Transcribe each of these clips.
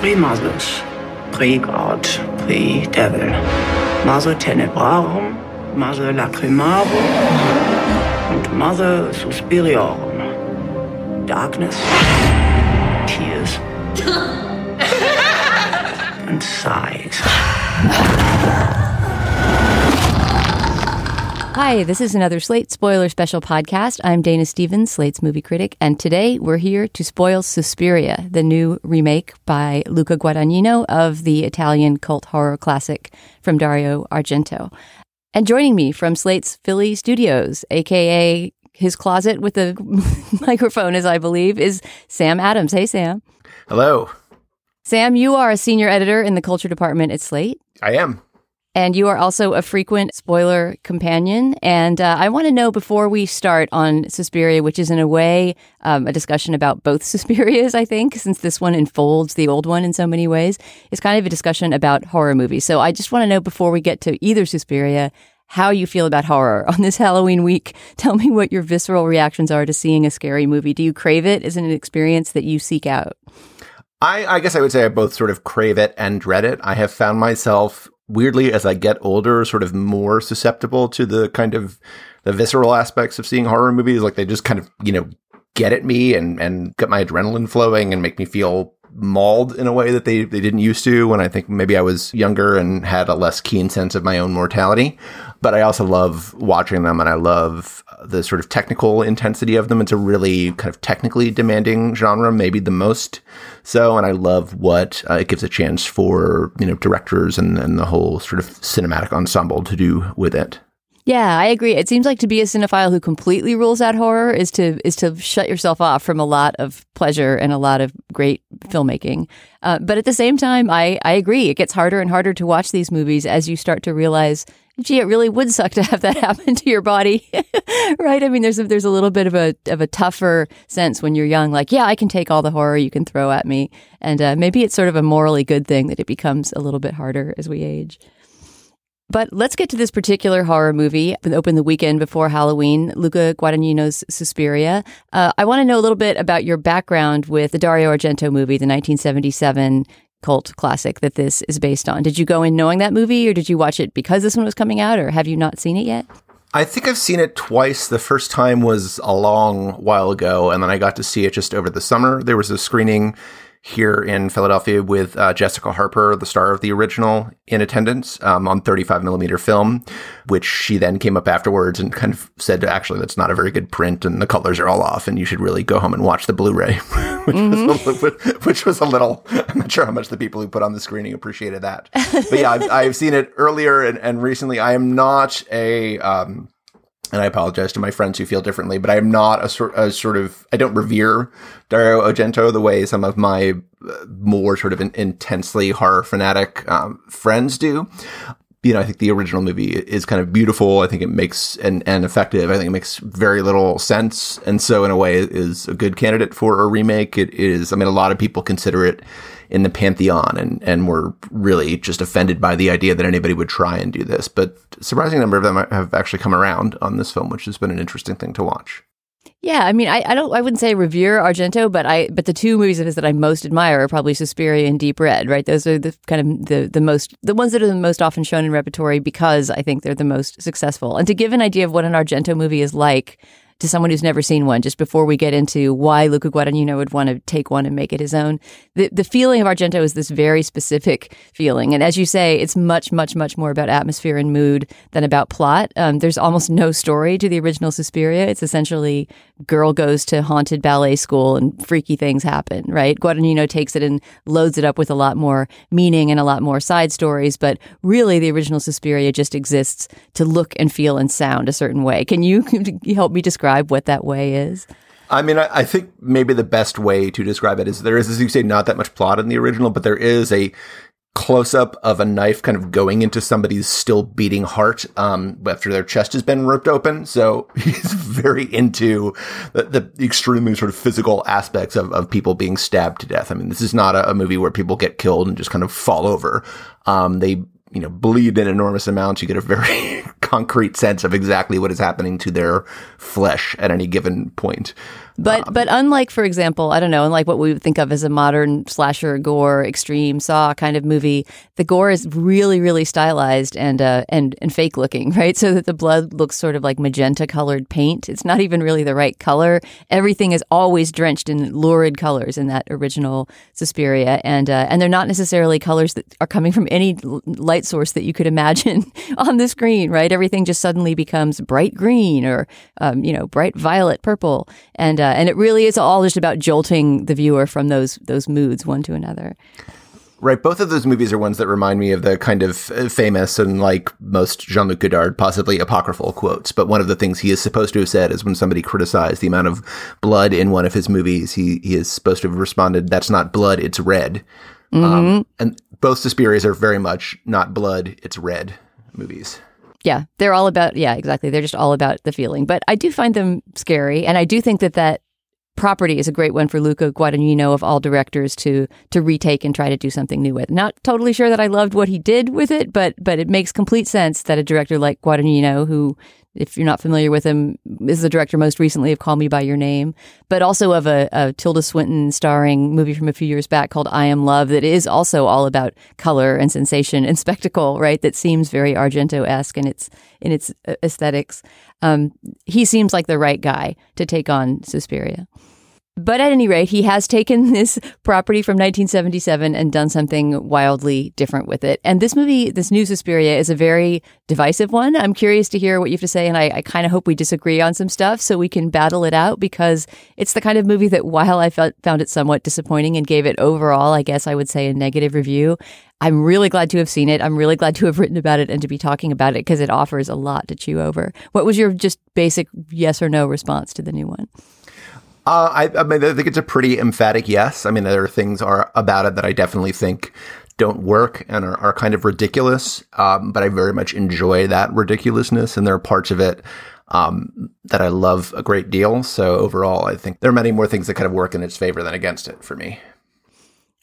Freemasus, pre-God, pre-Devil, Mother Tenebrarum, Mother Lacrimarum and Mother Suspiriorum. Darkness, tears, and sighs. Hi, this is another Slate Spoiler Special podcast. I'm Dana Stevens, Slate's movie critic, and today we're here to spoil Suspiria, the new remake by Luca Guadagnino of the Italian cult horror classic from Dario Argento. And joining me from Slate's Philly studios, aka his closet with a microphone, as I believe, is Sam Adams. Hey, Sam. Hello. Sam, you are a senior editor in the culture department at Slate. I am. And you are also a frequent spoiler companion. And uh, I want to know before we start on Suspiria, which is in a way um, a discussion about both Suspirias, I think, since this one enfolds the old one in so many ways, it's kind of a discussion about horror movies. So I just want to know before we get to either Suspiria, how you feel about horror on this Halloween week. Tell me what your visceral reactions are to seeing a scary movie. Do you crave it? Is it an experience that you seek out? I, I guess I would say I both sort of crave it and dread it. I have found myself weirdly as I get older, sort of more susceptible to the kind of the visceral aspects of seeing horror movies. Like they just kind of, you know, get at me and, and get my adrenaline flowing and make me feel mauled in a way that they, they didn't used to when I think maybe I was younger and had a less keen sense of my own mortality. But I also love watching them and I love the sort of technical intensity of them. It's a really kind of technically demanding genre, maybe the most so. And I love what uh, it gives a chance for, you know, directors and, and the whole sort of cinematic ensemble to do with it. Yeah, I agree. It seems like to be a cinephile who completely rules out horror is to is to shut yourself off from a lot of pleasure and a lot of great filmmaking. Uh, but at the same time, I I agree. It gets harder and harder to watch these movies as you start to realize, gee, it really would suck to have that happen to your body, right? I mean, there's a, there's a little bit of a of a tougher sense when you're young. Like, yeah, I can take all the horror you can throw at me, and uh, maybe it's sort of a morally good thing that it becomes a little bit harder as we age. But let's get to this particular horror movie. It opened the weekend before Halloween, Luca Guadagnino's Suspiria. Uh, I want to know a little bit about your background with the Dario Argento movie, the 1977 cult classic that this is based on. Did you go in knowing that movie, or did you watch it because this one was coming out, or have you not seen it yet? I think I've seen it twice. The first time was a long while ago, and then I got to see it just over the summer. There was a screening here in Philadelphia with uh, Jessica Harper, the star of the original, in attendance um, on 35 millimeter film, which she then came up afterwards and kind of said, actually, that's not a very good print and the colors are all off and you should really go home and watch the Blu-ray, which, mm-hmm. was a, little, which was a little, I'm not sure how much the people who put on the screening appreciated that. But yeah, I've, I've seen it earlier and, and recently. I am not a, um, and I apologize to my friends who feel differently, but I am not a sort, a sort of, I don't revere Dario Argento the way some of my uh, more sort of intensely horror fanatic um, friends do. You know, I think the original movie is kind of beautiful. I think it makes and, and effective. I think it makes very little sense. And so in a way is a good candidate for a remake. It is, I mean, a lot of people consider it in the pantheon and, and were really just offended by the idea that anybody would try and do this. But surprising number of them have actually come around on this film, which has been an interesting thing to watch. Yeah, I mean, I, I don't, I wouldn't say revere Argento, but I, but the two movies of his that I most admire are probably Suspiria and Deep Red, right? Those are the kind of the the most, the ones that are the most often shown in repertory because I think they're the most successful. And to give an idea of what an Argento movie is like, to someone who's never seen one, just before we get into why Luca Guadagnino would want to take one and make it his own. The, the feeling of Argento is this very specific feeling. And as you say, it's much, much, much more about atmosphere and mood than about plot. Um, there's almost no story to the original Suspiria. It's essentially girl goes to haunted ballet school and freaky things happen, right? Guadagnino takes it and loads it up with a lot more meaning and a lot more side stories. But really, the original Suspiria just exists to look and feel and sound a certain way. Can you help me describe what that way is? I mean, I, I, think maybe the best way to describe it is there is, as you say, not that much plot in the original, but there is a close up of a knife kind of going into somebody's still beating heart um, after their chest has been ripped open. So he's very into the, the extremely sort of physical aspects of, of people being stabbed to death. I mean, this is not a, a movie where people get killed and just kind of fall over. Um, they you know, bleed in enormous amounts, you get a very concrete sense of exactly what is happening to their flesh at any given point. But um, but unlike, for example, I don't know, unlike what we would think of as a modern slasher gore extreme saw kind of movie, the gore is really really stylized and uh, and and fake looking, right? So that the blood looks sort of like magenta colored paint. It's not even really the right color. Everything is always drenched in lurid colors in that original Suspiria, and uh, and they're not necessarily colors that are coming from any light source that you could imagine on the screen, right? Everything just suddenly becomes bright green or um, you know bright violet, purple, and uh, and it really is all just about jolting the viewer from those those moods one to another. Right. Both of those movies are ones that remind me of the kind of uh, famous and like most Jean Luc Godard, possibly apocryphal quotes. But one of the things he is supposed to have said is when somebody criticized the amount of blood in one of his movies, he, he is supposed to have responded, that's not blood, it's red. Mm-hmm. Um, and both Suspirias are very much not blood, it's red movies. Yeah, they're all about, yeah, exactly. They're just all about the feeling. But I do find them scary. And I do think that that property is a great one for Luca Guadagnino of all directors to to retake and try to do something new with. Not totally sure that I loved what he did with it, but but it makes complete sense that a director like Guadagnino, who if you're not familiar with him, is the director most recently of Call Me by Your Name, but also of a, a, Tilda Swinton starring movie from a few years back called I Am Love that is also all about color and sensation and spectacle, right? That seems very Argento esque in its in its uh, aesthetics. Um, he seems like the right guy to take on Suspiria. But at any rate, he has taken this property from 1977 and done something wildly different with it. And this movie, this new Suspiria, is a very divisive one. I'm curious to hear what you have to say, and I, I kind of hope we disagree on some stuff so we can battle it out because it's the kind of movie that while I felt, found it somewhat disappointing and gave it overall, I guess I would say, a negative review, I'm really glad to have seen it. I'm really glad to have written about it and to be talking about it because it offers a lot to chew over. What was your just basic yes or no response to the new one? Uh, I, I, mean, I think it's a pretty emphatic yes. I mean, there are things are about it that I definitely think don't work and are, are kind of ridiculous. Um, but I very much enjoy that ridiculousness, and there are parts of it um, that I love a great deal. So overall, I think there are many more things that kind of work in its favor than against it for me.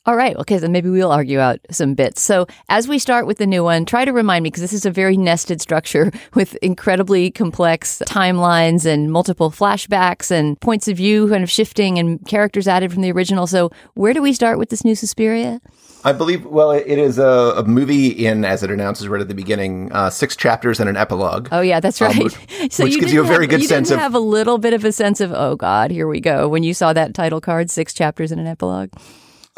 All right. Okay. Then maybe we'll argue out some bits. So as we start with the new one, try to remind me because this is a very nested structure with incredibly complex timelines and multiple flashbacks and points of view kind of shifting and characters added from the original. So where do we start with this new Suspiria? I believe, well, it is a, a, movie in, as it announces right at the beginning, uh, six chapters and an epilogue. Oh, yeah, that's um, right. Um, which, so which you gives you a very have, good sense of. have a little bit of a sense of, oh, God, here we go, when you saw that title card, six chapters and an epilogue.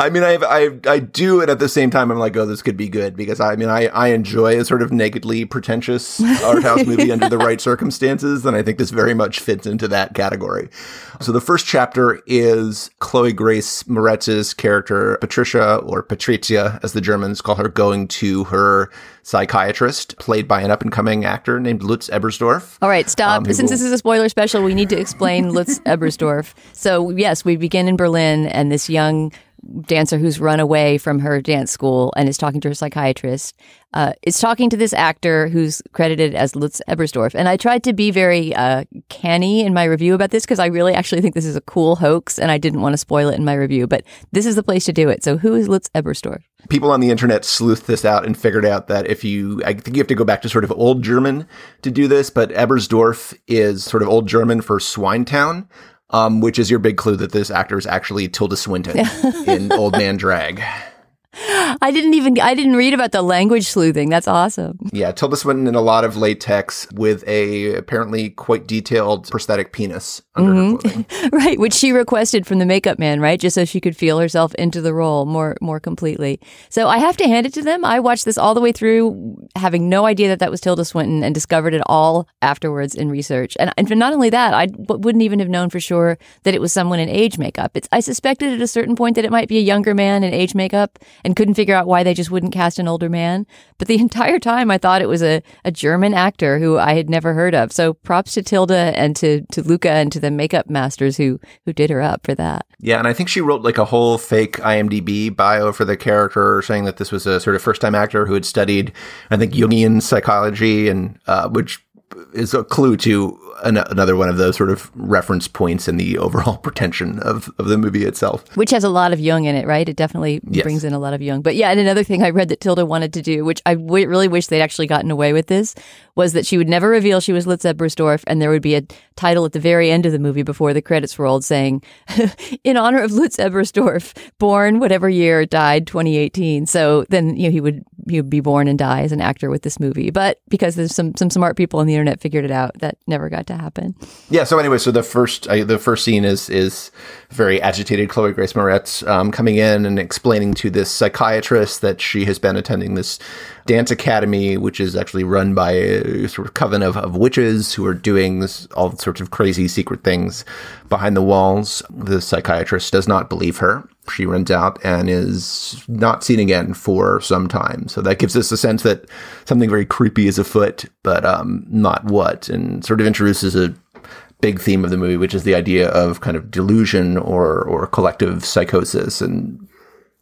I mean, I, I I do it at the same time. I'm like, oh, this could be good because I mean, I, I enjoy a sort of nakedly pretentious art house movie under the right circumstances, and I think this very much fits into that category. So the first chapter is Chloe Grace Moretz's character Patricia or Patricia, as the Germans call her, going to her psychiatrist, played by an up and coming actor named Lutz Ebersdorf. All right, stop. Um, Since will... this is a spoiler special, we need to explain Lutz Ebersdorf. So yes, we begin in Berlin, and this young dancer who's run away from her dance school and is talking to her psychiatrist uh, is talking to this actor who's credited as Lutz Ebersdorf. And I tried to be very uh, canny in my review about this because I really actually think this is a cool hoax and I didn't want to spoil it in my review. But this is the place to do it. So who is Lutz Ebersdorf? People on the internet sleuthed this out and figured out that if you, I think you have to go back to sort of old German to do this, but Ebersdorf is sort of old German for Swinetown um, which is your big clue that this actor is actually Tilda Swinton in Old Man Drag. I didn't even I didn't read about the language sleuthing. That's awesome. Yeah, Tilda Swinton in a lot of latex with a apparently quite detailed prosthetic penis under her mm-hmm. clothing. right, which she requested from the makeup man, right? Just so she could feel herself into the role more more completely. So I have to hand it to them. I watched this all the way through having no idea that that was Tilda Swinton and discovered it all afterwards in research. And, and not only that, I wouldn't even have known for sure that it was someone in age makeup. It's I suspected at a certain point that it might be a younger man in age makeup and couldn't figure out why they just wouldn't cast an older man. But the entire time I thought it was a, a German actor who I had never heard of. So props to Tilda and to, to Luca and to the makeup masters who, who did her up for that. Yeah, and I think she wrote like a whole fake IMDb bio for the character, saying that this was a sort of first time actor who had studied, I think, Jungian psychology, and uh, which is a clue to an- another one of those sort of reference points in the overall pretension of, of the movie itself. Which has a lot of Jung in it, right? It definitely Yes. brings in a lot of Jung. But yeah, and another thing I read that Tilda wanted to do, which I w- really wish they'd actually gotten away with this, was that she would never reveal she was Lutz Ebersdorf, and there would be a title at the very end of the movie before the credits rolled saying, "In honor of Lutz Ebersdorf, born whatever year, died 2018." So then you know he would he would be born and die as an actor with this movie. But because there's some some smart people on the internet figured it out, that never got to happen. Yeah. So anyway, so the first uh, the first scene is is very agitated Chloe Grace Moretz um, coming in and explaining to this psychiatrist that she has been attending this dance academy, which is actually run by a sort of coven of, of witches who are doing this, all sorts of crazy secret things behind the walls. The psychiatrist does not believe her. She runs out and is not seen again for some time. So that gives us a sense that something very creepy is afoot, but um, not what, and sort of introduces a big theme of the movie, which is the idea of kind of delusion or or collective psychosis, and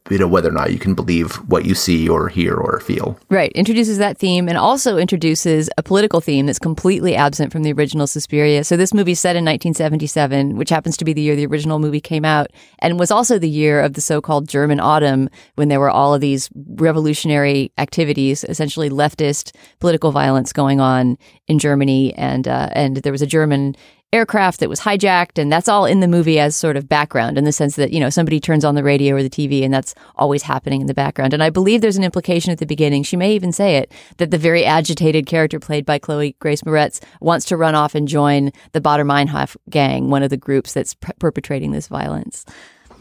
you know whether or not you can believe what you see or hear or feel. Right. Introduces that theme and also introduces a political theme that's completely absent from the original Suspiria. So this movie's set in 1977, which happens to be the year the original movie came out and was also the year of the so-called German Autumn when there were all of these revolutionary activities, essentially leftist political violence going on in Germany and uh, and there was a German aircraft that was hijacked and that's all in the movie as sort of background in the sense that you know somebody turns on the radio or the TV and that's always happening in the background. And I believe there's an implication at the beginning. She may even say it that the very agitated character played by Chloe Grace Moretz wants to run off and join the Baader Meinhof gang one of the groups that's per- perpetrating this violence.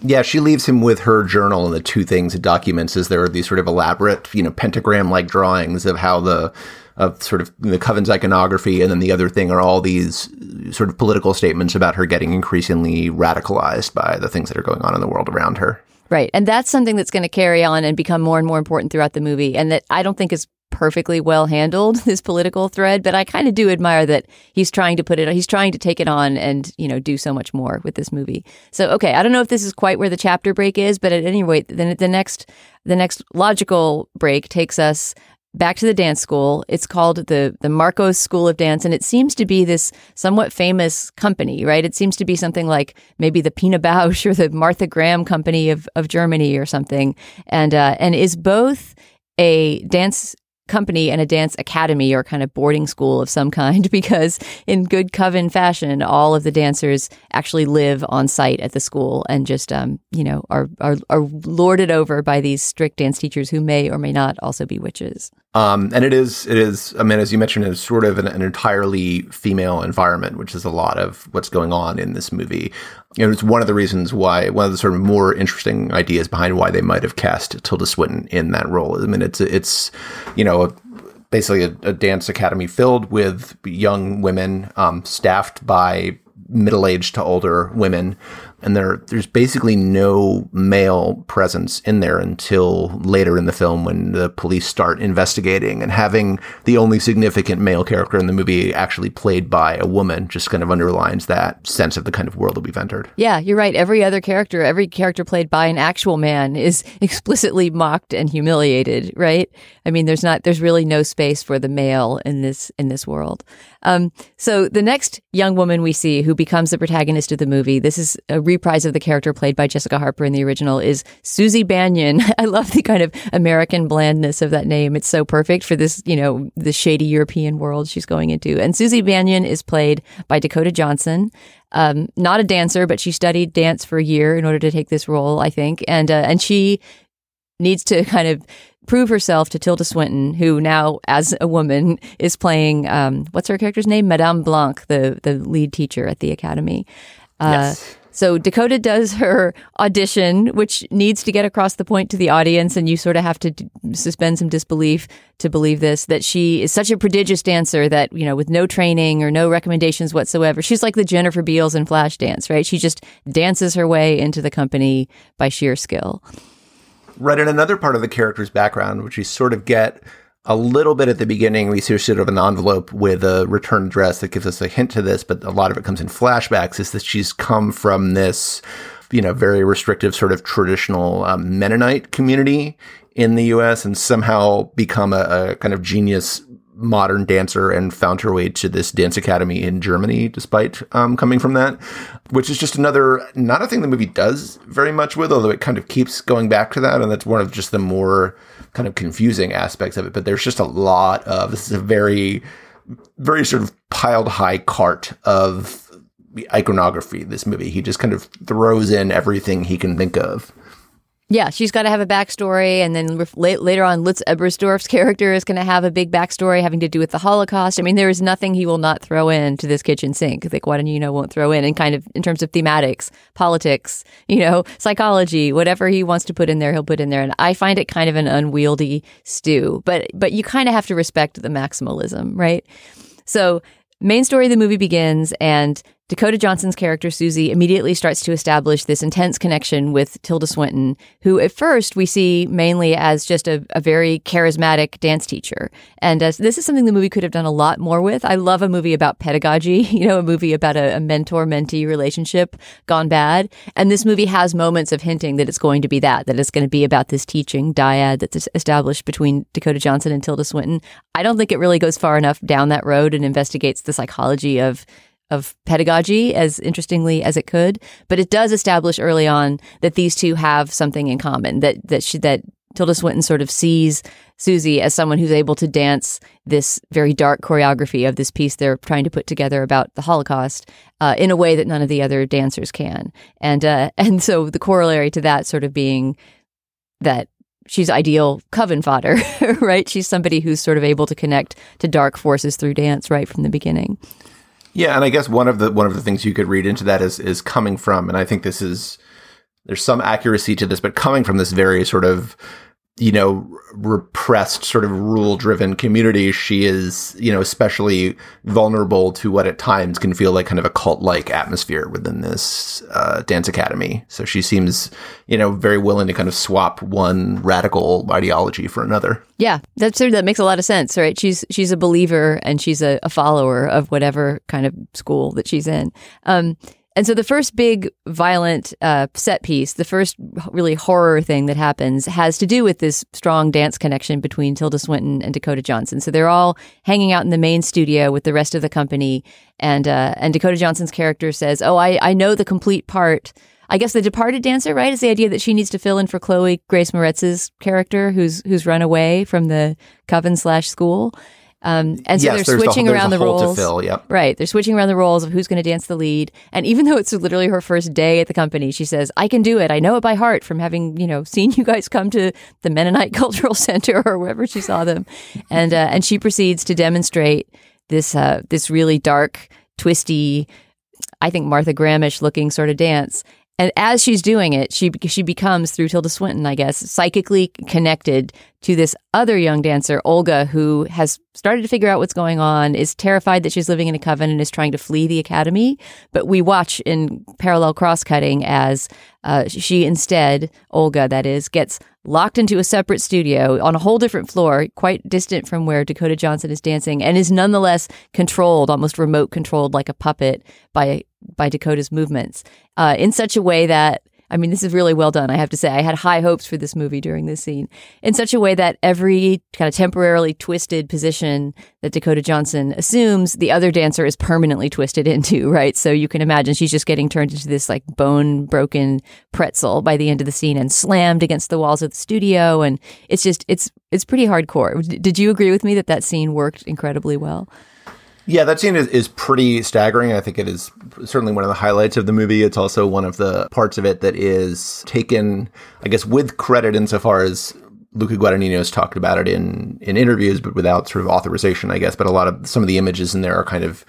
Yeah, she leaves him with her journal, and the two things it documents is there are these sort of elaborate, you know, pentagram-like drawings of how the of sort of the coven's iconography, and then the other thing are all these sort of political statements about her getting increasingly radicalized by the things that are going on in the world around her. Right. And that's something that's going to carry on and become more and more important throughout the movie. And that I don't think is perfectly well handled, this political thread, but I kind of do admire that he's trying to put it, he's trying to take it on and, you know, do so much more with this movie. So, okay, I don't know if this is quite where the chapter break is, but at any rate, then the next, the next logical break takes us back to the dance school. It's called the the Markos School of Dance, and it seems to be this somewhat famous company, right? It seems to be something like maybe the Pina Bausch or the Martha Graham Company of of Germany or something, and uh, and is both a dance company and a dance academy or kind of boarding school of some kind because in good coven fashion all of the dancers actually live on site at the school and just um, you know are, are are lorded over by these strict dance teachers who may or may not also be witches Um, and it is, it is, I mean, as you mentioned, it's sort of an, an entirely female environment, which is a lot of what's going on in this movie. Know, it's one of the reasons why, one of the sort of more interesting ideas behind why they might have cast Tilda Swinton in that role. I mean, it's, it's, you know, basically a, a dance academy filled with young women, um, staffed by middle-aged to older women and there there's basically no male presence in there until later in the film when the police start investigating and having the only significant male character in the movie actually played by a woman just kind of underlines that sense of the kind of world that we've entered. yeah you're right. Every other character every character played by an actual man is explicitly mocked and humiliated right? I mean there's not there's really no space for the male in this in this world. Um, so the next young woman we see who becomes the protagonist of the movie, this is a reprise of the character played by Jessica Harper in the original, is Susie Bannion. I love the kind of American blandness of that name. It's so perfect for this, you know, the shady European world she's going into. And Susie Bannion is played by Dakota Johnson. Um, not a dancer, but she studied dance for a year in order to take this role, I think. And uh, and she needs to kind of prove herself to Tilda Swinton, who now, as a woman, is playing um, what's her character's name, Madame Blanc, the the lead teacher at the academy. Uh, yes. So Dakota does her audition, which needs to get across the point to the audience, and you sort of have to d- suspend some disbelief to believe this that she is such a prodigious dancer that you know, with no training or no recommendations whatsoever, she's like the Jennifer Beals in Flashdance, right? She just dances her way into the company by sheer skill. Right, and another part of the character's background, which you sort of get a little bit at the beginning. We see sort of an envelope with a return address that gives us a hint to this, but a lot of it comes in flashbacks. Is that she's come from this, you know, very restrictive sort of traditional um, Mennonite community in the U.S. and somehow become a, a kind of genius modern dancer and found her way to this dance academy in Germany, despite um, coming from that, which is just another, not a thing the movie does very much with, although it kind of keeps going back to that. And that's one of just the more kind of confusing aspects of it. But there's just a lot of, this is a very, very sort of piled high cart of iconography, this movie. He just kind of throws in everything he can think of. Yeah, she's got to have a backstory, and then ref- later on, Lutz Ebersdorf's character is going to have a big backstory having to do with the Holocaust. I mean, there is nothing he will not throw in to this kitchen sink. Like, what do you know won't throw in, and kind of in terms of thematics, politics, you know, psychology, whatever he wants to put in there, he'll put in there. And I find it kind of an unwieldy stew, but but you kind of have to respect the maximalism, right? So, main story of the movie begins, and Dakota Johnson's character, Susie, immediately starts to establish this intense connection with Tilda Swinton, who at first we see mainly as just a, a very charismatic dance teacher. And uh, this is something the movie could have done a lot more with. I love a movie about pedagogy, you know, a movie about a, a mentor mentee relationship gone bad. And this movie has moments of hinting that it's going to be that, that it's going to be about this teaching dyad that's established between Dakota Johnson and Tilda Swinton. I don't think it really goes far enough down that road and investigates the psychology of of pedagogy as interestingly as it could, but it does establish early on that these two have something in common. That that she, that Tilda Swinton sort of sees Susie as someone who's able to dance this very dark choreography of this piece they're trying to put together about the Holocaust uh, in a way that none of the other dancers can. And uh, and so the corollary to that sort of being that she's ideal coven fodder, right? She's somebody who's sort of able to connect to dark forces through dance right from the beginning. Yeah, and I guess one of the one of the things you could read into that is is coming from, and I think this is there's some accuracy to this, but coming from this very sort of you know repressed sort of rule driven community she is you know especially vulnerable to what at times can feel like kind of a cult like atmosphere within this uh, dance academy. So she seems you know very willing to kind of swap one radical ideology for another. Yeah that's that makes a lot of sense right? She's she's a believer and she's a, a follower of whatever kind of school that she's in. Um and so the first big violent uh, set piece, the first really horror thing that happens, has to do with this strong dance connection between Tilda Swinton and Dakota Johnson. So they're all hanging out in the main studio with the rest of the company, and uh, and Dakota Johnson's character says, "Oh, I I know the complete part." I guess the departed dancer, right, is the idea that she needs to fill in for Chloe Grace Moretz's character, who's who's run away from the coven slash school. Um, and so yes, they're switching the, around the roles. Fill, yep. Right. They're switching around the roles of who's going to dance the lead. And even though it's literally her first day at the company, she says, I can do it. I know it by heart from having, you know, seen you guys come to the Mennonite Cultural Center or wherever she saw them. And, uh, and she proceeds to demonstrate this, uh, this really dark, twisty, I think Martha Grahamish looking sort of dance. And as she's doing it, she she becomes through Tilda Swinton, I guess, psychically connected to this other young dancer, Olga, who has started to figure out what's going on, is terrified that she's living in a coven and is trying to flee the academy. But we watch in parallel cross cutting as uh, she instead, Olga, that is, gets locked into a separate studio on a whole different floor, quite distant from where Dakota Johnson is dancing, and is nonetheless controlled, almost remote controlled, like a puppet by by Dakota's movements, uh, in such a way that I mean, this is really well done. I have to say, I had high hopes for this movie during this scene in such a way that every kind of temporarily twisted position that Dakota Johnson assumes, the other dancer is permanently twisted into, right? So you can imagine she's just getting turned into this like bone broken pretzel by the end of the scene and slammed against the walls of the studio. And it's just, it's, it's pretty hardcore. Did you agree with me that that scene worked incredibly well? Yeah, that scene is, is pretty staggering. I think it is certainly one of the highlights of the movie. It's also one of the parts of it that is taken, I guess, with credit insofar as Luca Guadagnino has talked about it in, in interviews, but without sort of authorization, I guess. But a lot of some of the images in there are kind of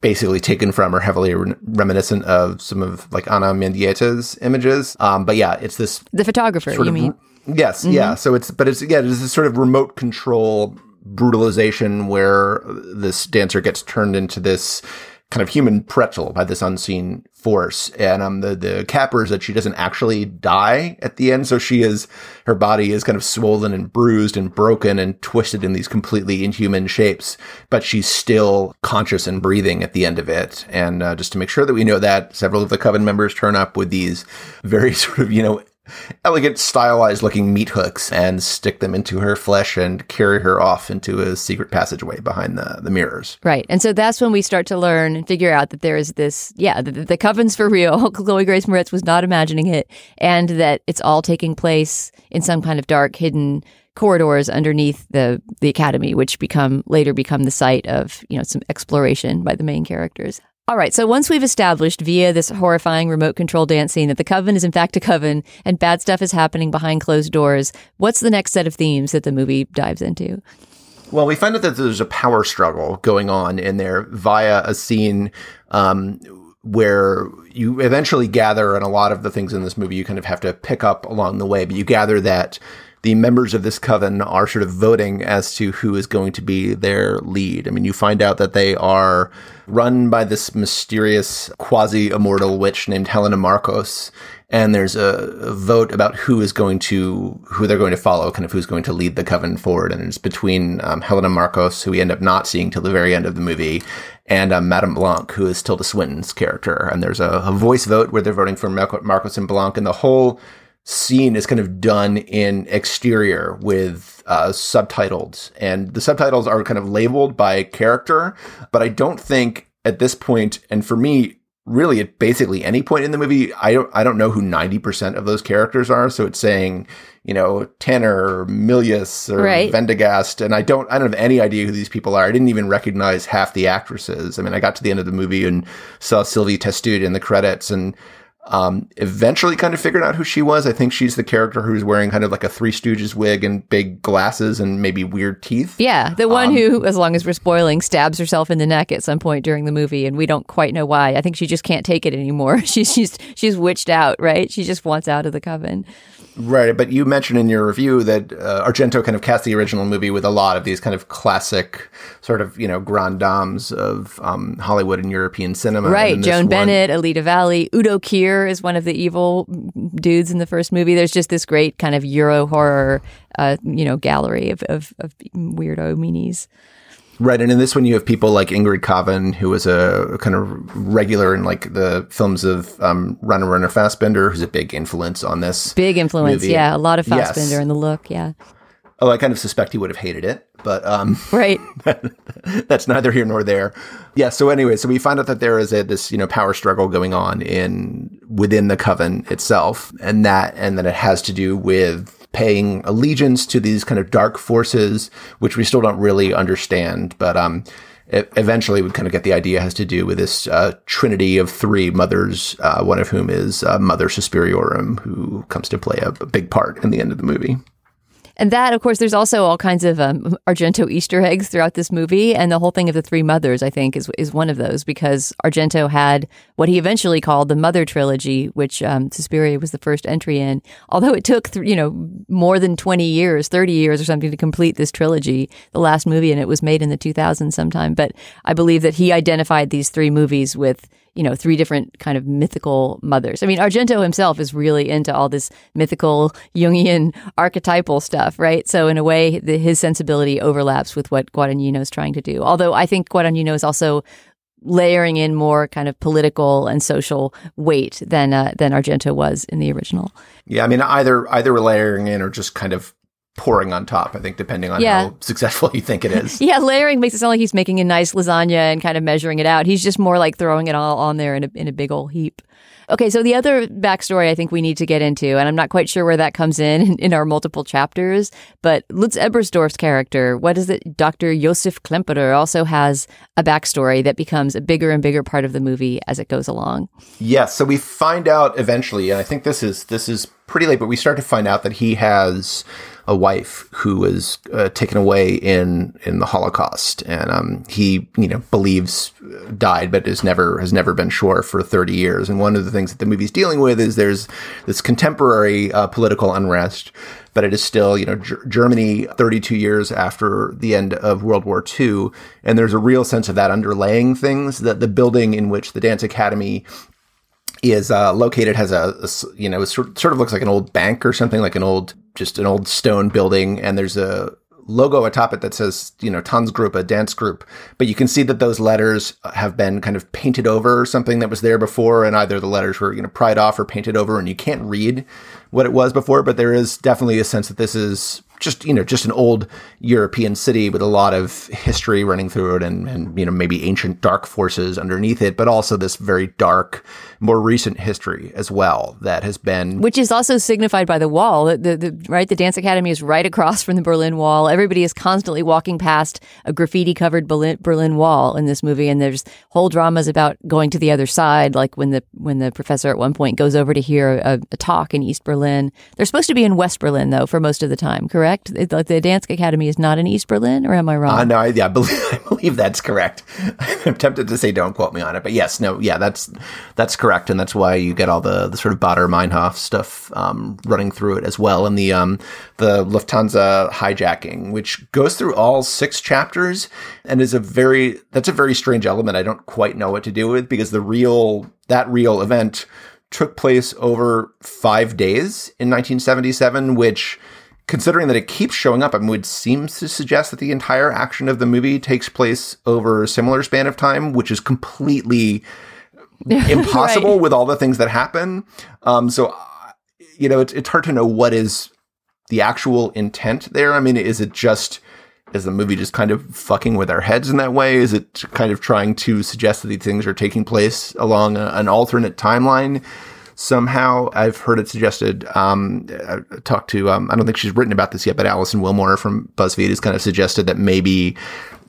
basically taken from or heavily re- reminiscent of some of like Ana Mendieta's images. Um, but yeah, it's this The photographer, you of mean? yes yeah so it's but it's yeah it's this sort of remote control brutalization where this dancer gets turned into this kind of human pretzel by this unseen force. And um the the capper is that she doesn't actually die at the end. So she is her body is kind of swollen and bruised and broken and twisted in these completely inhuman shapes but she's still conscious and breathing at the end of it. And uh, just to make sure that we know that several of the coven members turn up with these very sort of you know elegant, stylized looking meat hooks and stick them into her flesh and carry her off into a secret passageway behind the, the mirrors. Right. And so that's when we start to learn and figure out that there is this, yeah, the, the coven's for real. Chloe Grace Moretz was not imagining it, and that it's all taking place in some kind of dark, hidden corridors underneath the the academy, which become later become the site of you know some exploration by the main characters. All right, so once we've established via this horrifying remote control dance scene that the coven is in fact a coven and bad stuff is happening behind closed doors, what's the next set of themes that the movie dives into? Well, we find out that there's a power struggle going on in there via a scene um, where you eventually gather, and a lot of the things in this movie you kind of have to pick up along the way, but you gather that the members of this coven are sort of voting as to who is going to be their lead. I mean, you find out that they are run by this mysterious quasi immortal witch named Helena Markos. And there's a, vote about who is going to, who they're going to follow, kind of who's going to lead the coven forward. And it's between um, Helena Markos, who we end up not seeing till the very end of the movie, and um, Madame Blanc, who is Tilda Swinton's character. And there's a, a voice vote where they're voting for Markos and Blanc. And the whole scene is kind of done in exterior with uh, subtitles, and the subtitles are kind of labeled by character. But I don't think at this point, and for me, really at basically any point in the movie, I don't I don't know who ninety percent of those characters are. So it's saying you know Tanner, or Milius, or Right. Vendagast, and I don't I don't have any idea who these people are. I didn't even recognize half the actresses. I mean, I got to the end of the movie and saw Sylvie Testude in the credits, and um, eventually kind of figured out who she was. I think she's the character who's wearing kind of like a Three Stooges wig and big glasses and maybe weird teeth. Yeah, the Um, one who, as long as we're spoiling, stabs herself in the neck at some point during the movie, and we don't quite know why. I think she just can't take it anymore. She's she's she's witched out, right? She just wants out of the coven. Right, but you mentioned in your review that uh, Argento kind of cast the original movie with a lot of these kind of classic, sort of you know grand dames of um, Hollywood and European cinema. Right, Joan one- Bennett, Alida Valli, Udo Kier is one of the evil dudes in the first movie. There's just this great kind of Euro horror, uh, you know, gallery of, of, of weirdo meanies. Right, and in this one you have people like Ingrid Caven, who was a kind of regular in like the films of um, Rainer Rainer Fassbinder, who's a big influence on this. Big influence, movie. yeah. A lot of Yes. Fassbinder in the look, yeah. Oh, I kind of suspect he would have hated it, but um, Right. that's neither here nor there. Yeah. So anyway, so we find out that there is a this you know power struggle going on in within the coven itself, and that and that it has to do with paying allegiance to these kind of dark forces, which we still don't really understand, but um. Eventually, we kind of get the idea has to do with this uh, trinity of three mothers, uh, one of whom is uh, Mother Suspiriorum, who comes to play a, a big part in the end of the movie. And that, of course, there's also all kinds of um, Argento Easter eggs throughout this movie, and the whole thing of the three mothers, I think, is is one of those because Argento had what he eventually called the Mother trilogy, which um, Suspiria was the first entry in. Although it took, th- you know, more than twenty years, thirty years or something to complete this trilogy, the last movie, and it was made in the 2000s sometime. But I believe that he identified these three movies with you know, three different kind of mythical mothers. I mean, Argento himself is really into all this mythical Jungian archetypal stuff, right? So in a way, the, his sensibility overlaps with what Guadagnino is trying to do. Although I think Guadagnino is also layering in more kind of political and social weight than uh, than Argento was in the original. Yeah, I mean either either layering in or just kind of pouring on top. I think depending on Yeah. how successful you think it is. Yeah, layering makes it sound like he's making a nice lasagna and kind of measuring it out. He's just more like throwing it all on there in a, in a big old heap. Okay, so the other backstory I think we need to get into, and I'm not quite sure where that comes in in, our multiple chapters, but Lutz Ebersdorf's character, what is it? Dr. Josef Klemperer also has a backstory that becomes a bigger and bigger part of the movie as it goes along. Yes, so we find out eventually, and I think this is this is pretty late, but we start to find out that he has a wife who was uh, taken away in in the Holocaust, and um, he you know believes uh, died, but is never has never been sure for thirty years. And one of the things that the movie's dealing with is there's this contemporary uh, political unrest. But it is still, you know, Ger- Germany 32 years after the end of World War II. And there's a real sense of that underlaying things that the building in which the Dance Academy is uh, located has a, you know sort, sort of looks like an old bank or something like an old just an old stone building and there's a logo atop it that says you know tons group a dance group. But you can see that those letters have been kind of painted over something that was there before and either the letters were you know pried off or painted over and you can't read what it was before but there is definitely a sense that this is just you know just an old European city with a lot of history running through it and, and you know maybe ancient dark forces underneath it but also this very dark more recent history as well that has been which is also signified by the wall. The, the, the right, the dance academy is right across from the Berlin Wall. Everybody is constantly walking past a graffiti-covered Berlin, Berlin Wall in this movie, and there's whole dramas about going to the other side. Like when the when the professor at one point goes over to hear a, a talk in East Berlin. They're supposed to be in West Berlin though for most of the time. Correct? It, like the dance academy is not in East Berlin, or am I wrong? Uh, no, I, yeah, I believe, I believe that's correct. I'm tempted to say don't quote me on it, but yes, no, yeah, that's that's correct, and that's why you get all the, the sort of Baader Meinhof stuff um, running through it as well, and the um, the Lufthansa hijacking, which goes through all six chapters, and is a very that's a very strange element. I don't quite know what to do with because the real that real event took place over five days in 1977, which considering that it keeps showing up, I mean, would seems to suggest that the entire action of the movie takes place over a similar span of time, which is completely impossible Right. with all the things that happen. Um, so, uh, you know, it's, it's hard to know what is the actual intent there. I mean, is it just is the movie just kind of fucking with our heads in that way? Is it kind of trying to suggest that these things are taking place along a, an alternate timeline? Somehow, I've heard it suggested. Um, I talked to. Um, I don't think she's written about this yet, but Alison Willmore from BuzzFeed has kind of suggested that maybe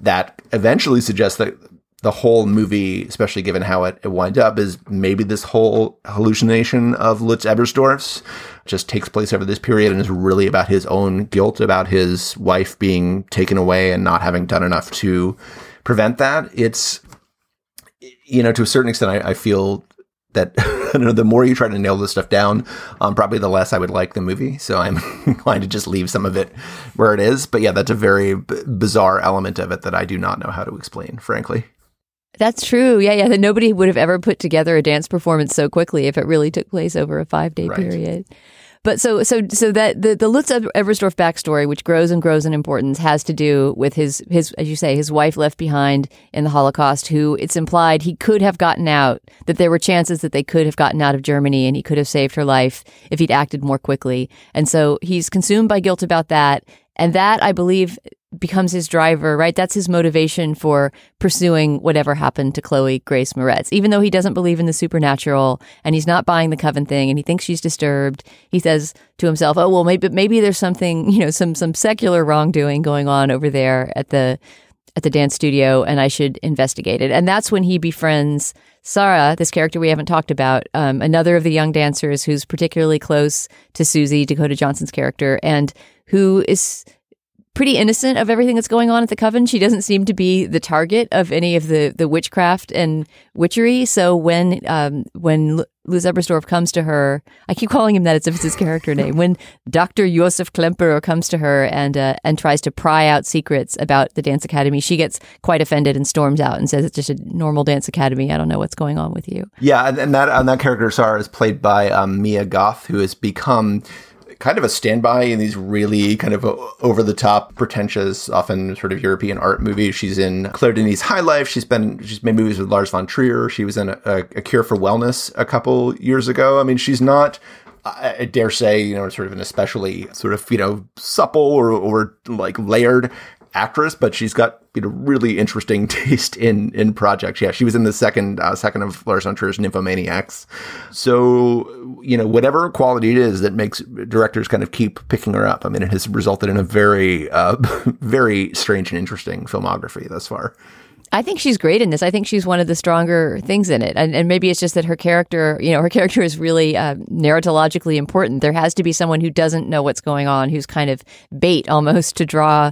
that eventually suggests that the whole movie, especially given how it, it winds up, is maybe this whole hallucination of Lutz Ebersdorf's just takes place over this period and is really about his own guilt about his wife being taken away and not having done enough to prevent that. It's, you know, to a certain extent, I, I feel that I don't know, the more you try to nail this stuff down, um, probably the less I would like the movie. So I'm inclined to just leave some of it where it is. But yeah, that's a very b- bizarre element of it that I do not know how to explain, frankly. That's true. Yeah, yeah. That nobody would have ever put together a dance performance so quickly if it really took place over a five day Right. period. But so so so that the the Lutz Ebersdorf backstory, which grows and grows in importance, has to do with his his as you say his wife left behind in the Holocaust. Who it's implied he could have gotten out. That there were chances that they could have gotten out of Germany and he could have saved her life if he'd acted more quickly. And so he's consumed by guilt about that. And that I believe becomes his driver, right? That's his motivation for pursuing whatever happened to Chloe Grace Moretz. Even though he doesn't believe in the supernatural and he's not buying the coven thing and he thinks she's disturbed, he says to himself, "Oh, well maybe maybe there's something, you know, some some secular wrongdoing going on over there at the at the dance studio and I should investigate it." And that's when he befriends Sarah, this character we haven't talked about, um, another of the young dancers who's particularly close to Susie, Dakota Johnson's character, and who is pretty innocent of everything that's going on at the coven. She doesn't seem to be the target of any of the the witchcraft and witchery. So when um, when L- Lutz Ebersdorf comes to her, I keep calling him that as if it's his character name. When Doctor Josef Klemperer comes to her and uh, and tries to pry out secrets about the dance academy, she gets quite offended and storms out and says it's just a normal dance academy. I don't know what's going on with you. Yeah, and, that and that character Sarah is played by um, Mia Goth, who has become kind of a standby in these really kind of uh, over the top, pretentious, often sort of European art movies. She's in Claire Denis' High Life. She's been she's made movies with Lars von Trier. She was in a, a, a Cure for Wellness a couple years ago. I mean, she's not I, I dare say, you know, sort of an especially sort of, you know, supple or, or like layered actress, but she's got you know really interesting taste in in projects. Yeah, she was in the second uh, second of Lars von Trier's Nymphomaniacs. So you know whatever quality it is that makes directors kind of keep picking her up. I mean, it has resulted in a very uh, very strange and interesting filmography thus far. I think she's great in this. I think she's one of the stronger things in it. And, and maybe it's just that her character, you know, her character is really uh, narratologically important. There has to be someone who doesn't know what's going on, who's kind of bait almost to draw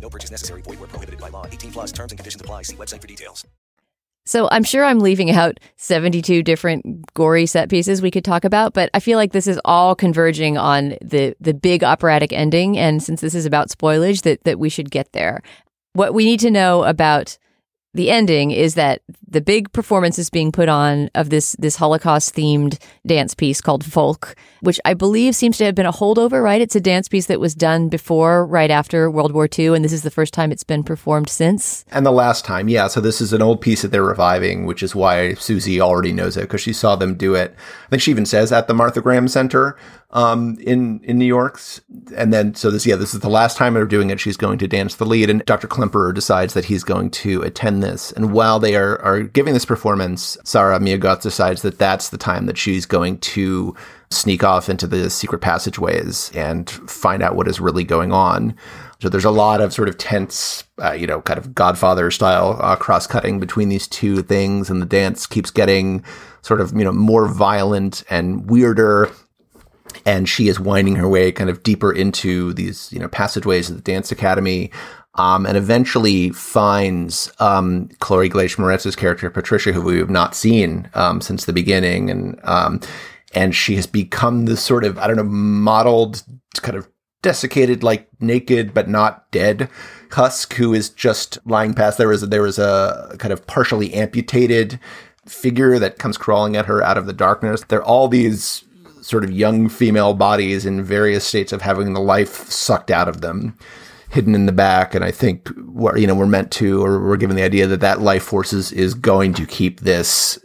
No purchase necessary. Void where prohibited by law. 18 plus terms and conditions apply. See website for details. So I'm sure I'm leaving out 72 different gory set pieces we could talk about, but I feel like this is all converging on the the big operatic ending. And since this is about spoilage, that that we should get there. What we need to know about the ending is that the big performance is being put on of this this Holocaust themed dance piece called Volk, which I believe seems to have been a holdover. Right, it's a dance piece that was done before, right after World War II, and this is the first time it's been performed since. And the last time, yeah. So this is an old piece that they're reviving, which is why Susie already knows it because she saw them do it. I think she even says at the Martha Graham Center um, in in New York. And then so this yeah, this is the last time they're doing it. She's going to dance the lead, and Dr. Klemperer decides that he's going to attend this. And while they are are giving this performance, Sarah Mia Goth decides that that's the time that she's going to sneak off into the secret passageways and find out what is really going on. So there's a lot of sort of tense, uh, you know, kind of Godfather style uh, cross cutting between these two things, and the dance keeps getting sort of you know more violent and weirder and she is winding her way kind of deeper into these you know passageways of the dance academy um, and eventually finds um, Chloe Grace Moretz's character Patricia, who we have not seen um, since the beginning, and um, and she has become this sort of I don't know modeled kind of desiccated, like naked but not dead husk, who is just lying past. There a, there was a kind of partially amputated figure that comes crawling at her out of the darkness. There are all these sort of young female bodies in various states of having the life sucked out of them hidden in the back and i think we're you know we're meant to or we're given the idea that that life force is, is going to keep this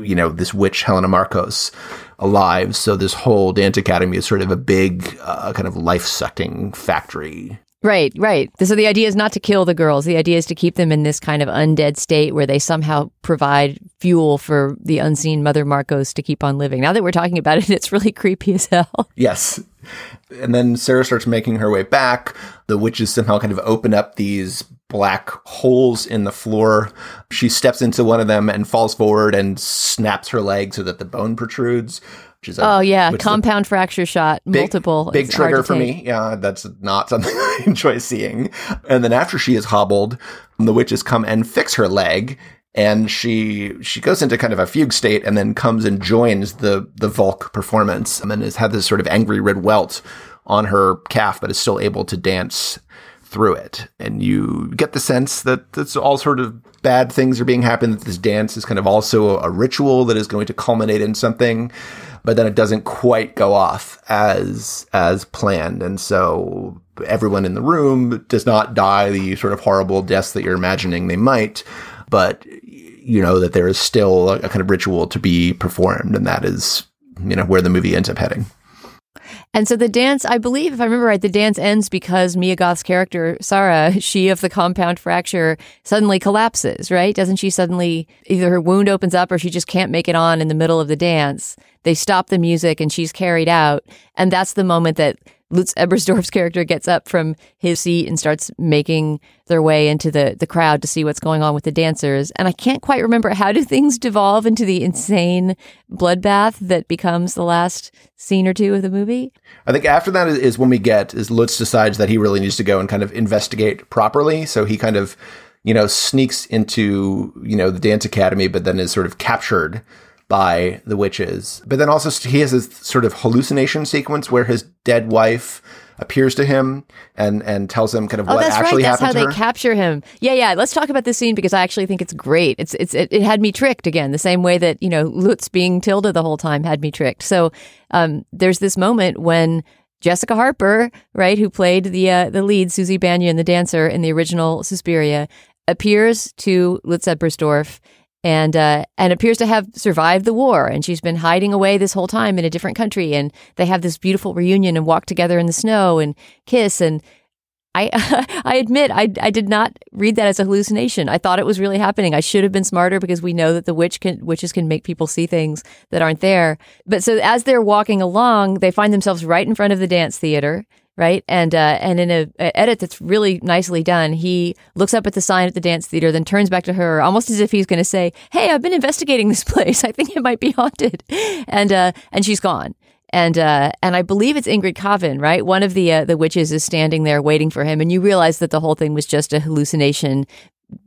you know this witch helena markos alive. So this whole dance academy is sort of a big uh, kind of life sucking factory Right, right. So the idea is not to kill the girls. The idea is to keep them in this kind of undead state where they somehow provide fuel for the unseen Mother Markos to keep on living. Now that we're talking about it, it's really creepy as hell. Yes. And then Sarah starts making her way back. The witches somehow kind of open up these black holes in the floor. She steps into one of them and falls forward and snaps her leg so that the bone protrudes. A, oh yeah, compound fracture shot, big, multiple. Big trigger for me. Yeah, that's not something I enjoy seeing. And then after she is hobbled, the witches come and fix her leg, and she she goes into kind of a fugue state, and then comes and joins the the Volk performance, and then has had this sort of angry red welt on her calf, but is still able to dance through it. And you get the sense that that's all sort of bad things are being happened, that this dance is kind of also a ritual that is going to culminate in something but then it doesn't quite go off as as planned, and so everyone in the room does not die the sort of horrible deaths that you're imagining they might, but you know that there is still a, a kind of ritual to be performed, and that is you know where the movie ends up heading. And so the dance, I believe, if I remember right, the dance ends because Mia Goth's character, Sarah, she of the compound fracture, suddenly collapses, right? Doesn't she suddenly, either her wound opens up or she just can't make it on in the middle of the dance? They stop the music and she's carried out. And that's the moment that Lutz Ebersdorf's character gets up from his seat and starts making their way into the, the crowd to see what's going on with the dancers. And I can't quite remember how do things devolve into the insane bloodbath that becomes the last scene or two of the movie? I think after that is when we get is Lutz decides that he really needs to go and kind of investigate properly. So he kind of, you know, sneaks into, you know, the dance academy, but then is sort of captured by the witches. But then also he has this sort of hallucination sequence where his dead wife appears to him and and tells him kind of Oh, what that's actually right. That's how happened they her. capture him. Yeah, yeah. Let's talk about this scene because I actually think it's great. It's it's it, it had me tricked again, the same way that you know Lutz being Tilda the whole time had me tricked. So um, there's this moment when Jessica Harper, right, who played the uh, the lead Susie Bannion, the dancer in the original Suspiria, appears to Lutz Ebersdorf and uh, and appears to have survived the war. And she's been hiding away this whole time in a different country. And they have this beautiful reunion and walk together in the snow and kiss. And I I admit I I did not read that as a hallucination. I thought it was really happening. I should have been smarter because we know that the witch can witches can make people see things that aren't there. But so as they're walking along, they find themselves right in front of the dance theater right? And uh, and in a, a edit that's really nicely done, he looks up at the sign at the dance theater, then turns back to her, almost as if he's going to say, "Hey, I've been investigating this place. I think it might be haunted," and uh, and she's gone. And uh, and I believe it's Ingrid Caven, right? One of the uh, the witches is standing there waiting for him, and you realize that the whole thing was just a hallucination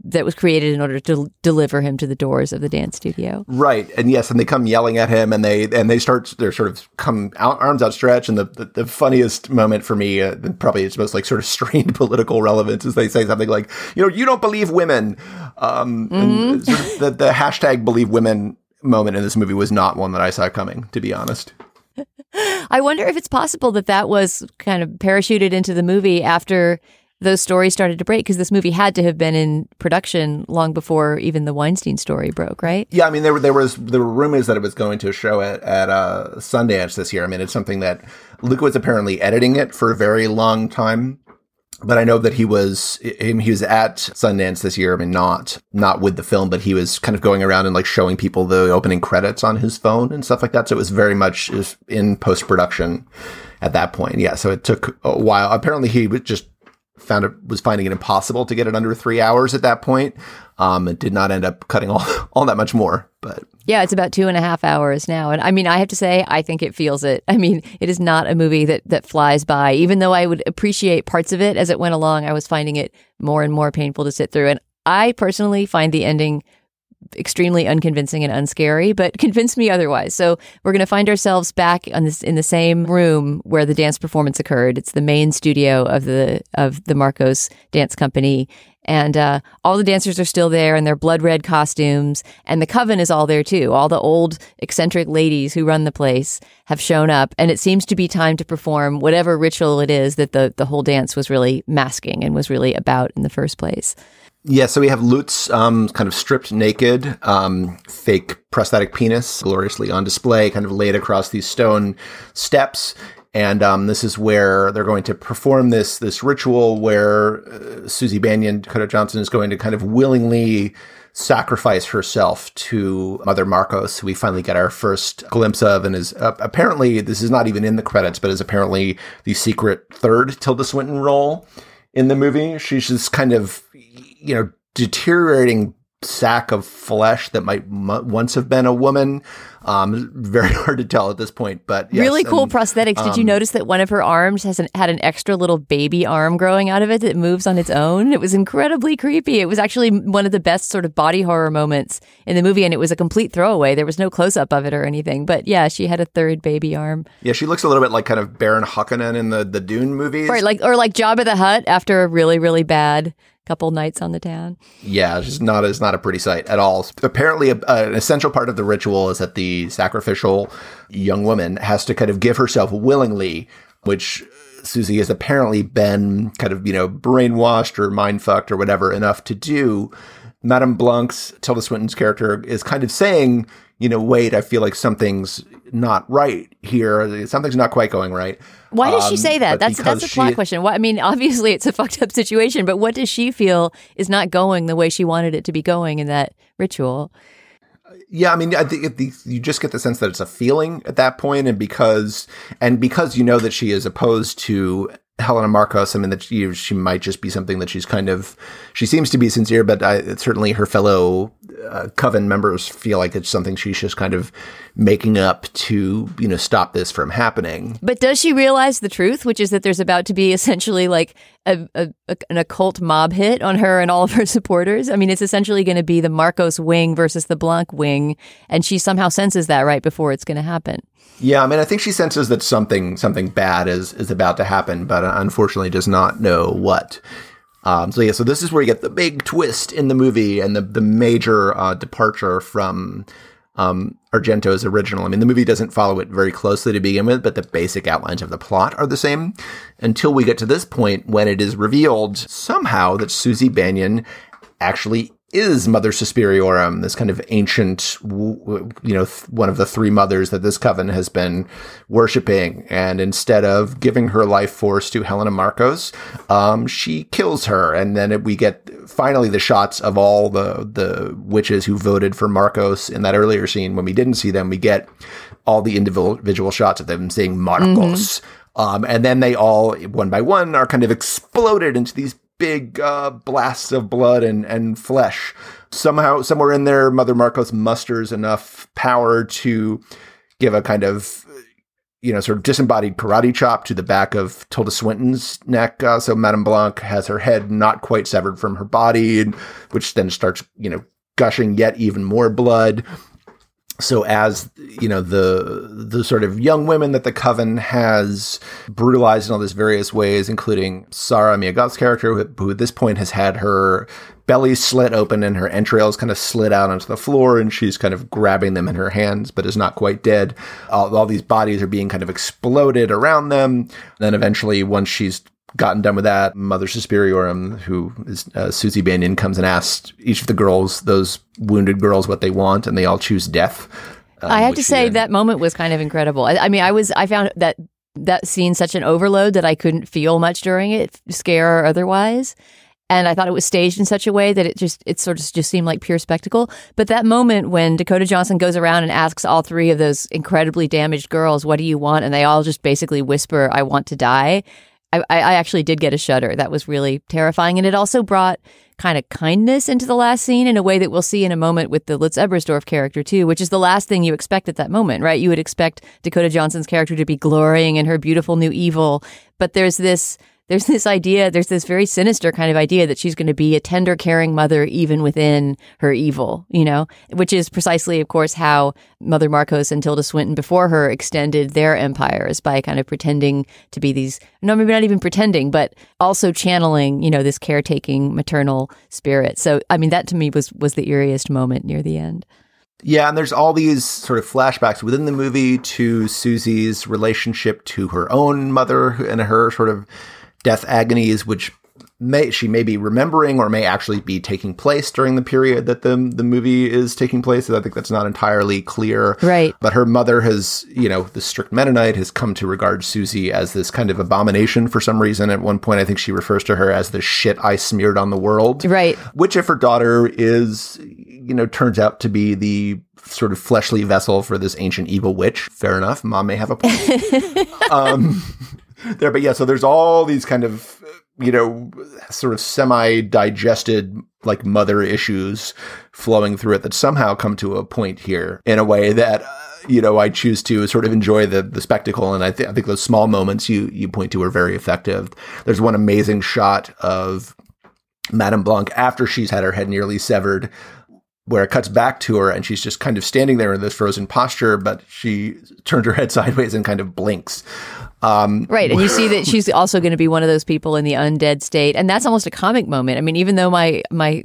that was created in order to deliver him to the doors of the dance studio. Right, and yes, and they come yelling at him, and they and they start they're sort of come out, arms outstretched, and the, the, the funniest moment for me, uh, probably its most like sort of strained political relevance, is they say something like, you know, you don't believe women, um, and sort of the, the hashtag believe women moment in this movie was not one that I saw coming, to be honest. I wonder if it's possible that that was kind of parachuted into the movie after those stories started to break because this movie had to have been in production long before even the Weinstein story broke, right? Yeah, I mean there were there was there were rumors that it was going to show at at uh, Sundance this year. I mean it's something that Luke was apparently editing it for a very long time. But I know that he was he was at Sundance this year. I mean, not not with the film, but he was kind of going around and like showing people the opening credits on his phone and stuff like that. So it was very much in post production at that point. Yeah, so it took a while. Apparently, he was just found it was finding it impossible to get it under three hours at that point. Um, it did not end up cutting all all that much more, but yeah, it's about two and a half hours now. And I mean, I have to say, I think it feels it. I mean, it is not a movie that, that flies by. Even though I would appreciate parts of it as it went along, I was finding it more and more painful to sit through. And I personally find the ending extremely unconvincing and unscary, but convinced me otherwise. So we're going to find ourselves back on this in the same room where the dance performance occurred. It's the main studio of the of the Markos Dance Company, and uh, all the dancers are still there in their blood red costumes, and the coven is all there too. All the old eccentric ladies who run the place have shown up, and it seems to be time to perform whatever ritual it is that the the whole dance was really masking and was really about in the first place. Yeah, so we have Lutz um, kind of stripped naked, um, fake prosthetic penis gloriously on display, kind of laid across these stone steps. And um, this is where they're going to perform this this ritual where uh, Susie Bannion, Dakota Johnson, is going to kind of willingly sacrifice herself to Mother Markos, who we finally get our first glimpse of, and is uh, apparently this is not even in the credits, but is apparently the secret third Tilda Swinton role in the movie. She's just kind of you know deteriorating sack of flesh that might m- once have been a woman. Um, very hard to tell at this point, but yes, really cool and, prosthetics. Did you um, notice that one of her arms has an, had an extra little baby arm growing out of it that moves on its own? It was incredibly creepy. It was actually one of the best sort of body horror moments in the movie, and it was a complete throwaway. There was no close up of it or anything, but yeah, she had a third baby arm. Yeah, she looks a little bit like kind of Baron Harkonnen in the the Dune movies. Right, like or like Jabba the Hutt after a really really bad couple nights on the town. Yeah, it's just not it's not a pretty sight at all. Apparently, a, an essential part of the ritual is that the sacrificial young woman has to kind of give herself willingly, which uh, Susie has apparently been kind of you know brainwashed or mind fucked or whatever enough to do. Madame Blanc's Tilda Swinton's character is kind of saying, you know, wait, I feel like something's not right here. Something's not quite going right. Why does she Um, say that? That's that's a plot she- question. Why, I mean, obviously it's a fucked up situation, but what does she feel is not going the way she wanted it to be going in that ritual? Yeah, I mean, I think the, you just get the sense that it's a feeling at that point, and because and because you know that she is opposed to Helena Markos. I mean, that she, she might just be something that she's kind of, she seems to be sincere, but I, certainly her fellow uh, coven members feel like it's something she's just kind of making up to, you know, stop this from happening. But does she realize the truth, which is that there's about to be essentially like a, a, a an occult mob hit on her and all of her supporters? I mean, it's essentially going to be the Markos wing versus the Blanc wing, and she somehow senses that right before it's going to happen. Yeah, I mean, I think she senses that something something bad is is about to happen, but unfortunately does not know what. Um, so yeah, so this is where you get the big twist in the movie and the the major uh, departure from um, Argento's original. I mean, the movie doesn't follow it very closely to begin with, but the basic outlines of the plot are the same until we get to this point when it is revealed somehow that Susie Bannion actually is Mother Suspiriorum, this kind of ancient, you know, one of the three mothers that this coven has been worshiping. And instead of giving her life force to Helena Markos, um, she kills her. And then we get finally the shots of all the, the witches who voted for Markos in that earlier scene. When we didn't see them, we get all the individual shots of them saying Markos. Mm-hmm. Um, and then they all, one by one, are kind of exploded into these big uh, blasts of blood and, and flesh. Somehow, somewhere in there, Mother Markos musters enough power to give a kind of, you know, sort of disembodied karate chop to the back of Tilda Swinton's neck. Uh, so Madame Blanc has her head not quite severed from her body, which then starts, you know, gushing yet even more blood so as you know the the sort of young women that the coven has brutalized in all these various ways including Sarah Mia character who, who, at this point has had her belly slit open and her entrails kind of slid out onto the floor and she's kind of grabbing them in her hands but is not quite dead. All, all these bodies are being kind of exploded around them. Then eventually once she's gotten done with that, Mother Suspiriorum, who is uh, Susie Bannion, comes and asks each of the girls, those wounded girls, what they want, and they all choose death. Um, I have to say then... that moment was kind of incredible. I, I, mean, I was I found that that scene such an overload that I couldn't feel much during it, scare or otherwise. And I thought it was staged in such a way that it just it sort of just seemed like pure spectacle. But that moment when Dakota Johnson goes around and asks all three of those incredibly damaged girls, "What do you want?" and they all just basically whisper, "I want to die." I, I actually did get a shudder. That was really terrifying. And it also brought kind of kindness into the last scene in a way that we'll see in a moment with the Lutz Ebersdorf character, too, which is the last thing you expect at that moment, right? You would expect Dakota Johnson's character to be glorying in her beautiful new evil. But there's this there's this idea, there's this very sinister kind of idea that she's going to be a tender, caring mother even within her evil, you know, which is precisely, of course, how Mother Markos and Tilda Swinton before her extended their empires by kind of pretending to be these, no, maybe not even pretending, but also channeling, you know, this caretaking maternal spirit. So, I mean, that to me was, was the eeriest moment near the end. Yeah, and there's all these sort of flashbacks within the movie to Susie's relationship to her own mother and her sort of death agonies, which may she may be remembering or may actually be taking place during the period that the the movie is taking place. I think that's not entirely clear. Right. But her mother has, you know, the strict Mennonite has come to regard Susie as this kind of abomination for some reason. At one point, I think she refers to her as the shit I smeared on the world. Right. Which, if her daughter is, you know, turns out to be the sort of fleshly vessel for this ancient evil witch, fair enough. Mom may have a point. um, there, but yeah, so there's all these kind of, you know, sort of semi digested like mother issues flowing through it that somehow come to a point here in a way that, uh, you know, I choose to sort of enjoy the, the spectacle. And I, th- I think those small moments you, you point to are very effective. There's one amazing shot of Madame Blanc after she's had her head nearly severed where it cuts back to her and she's just kind of standing there in this frozen posture, but she turns her head sideways and kind of blinks. Um, right, and you see that she's also going to be one of those people in the undead state, and that's almost a comic moment. I mean, even though my my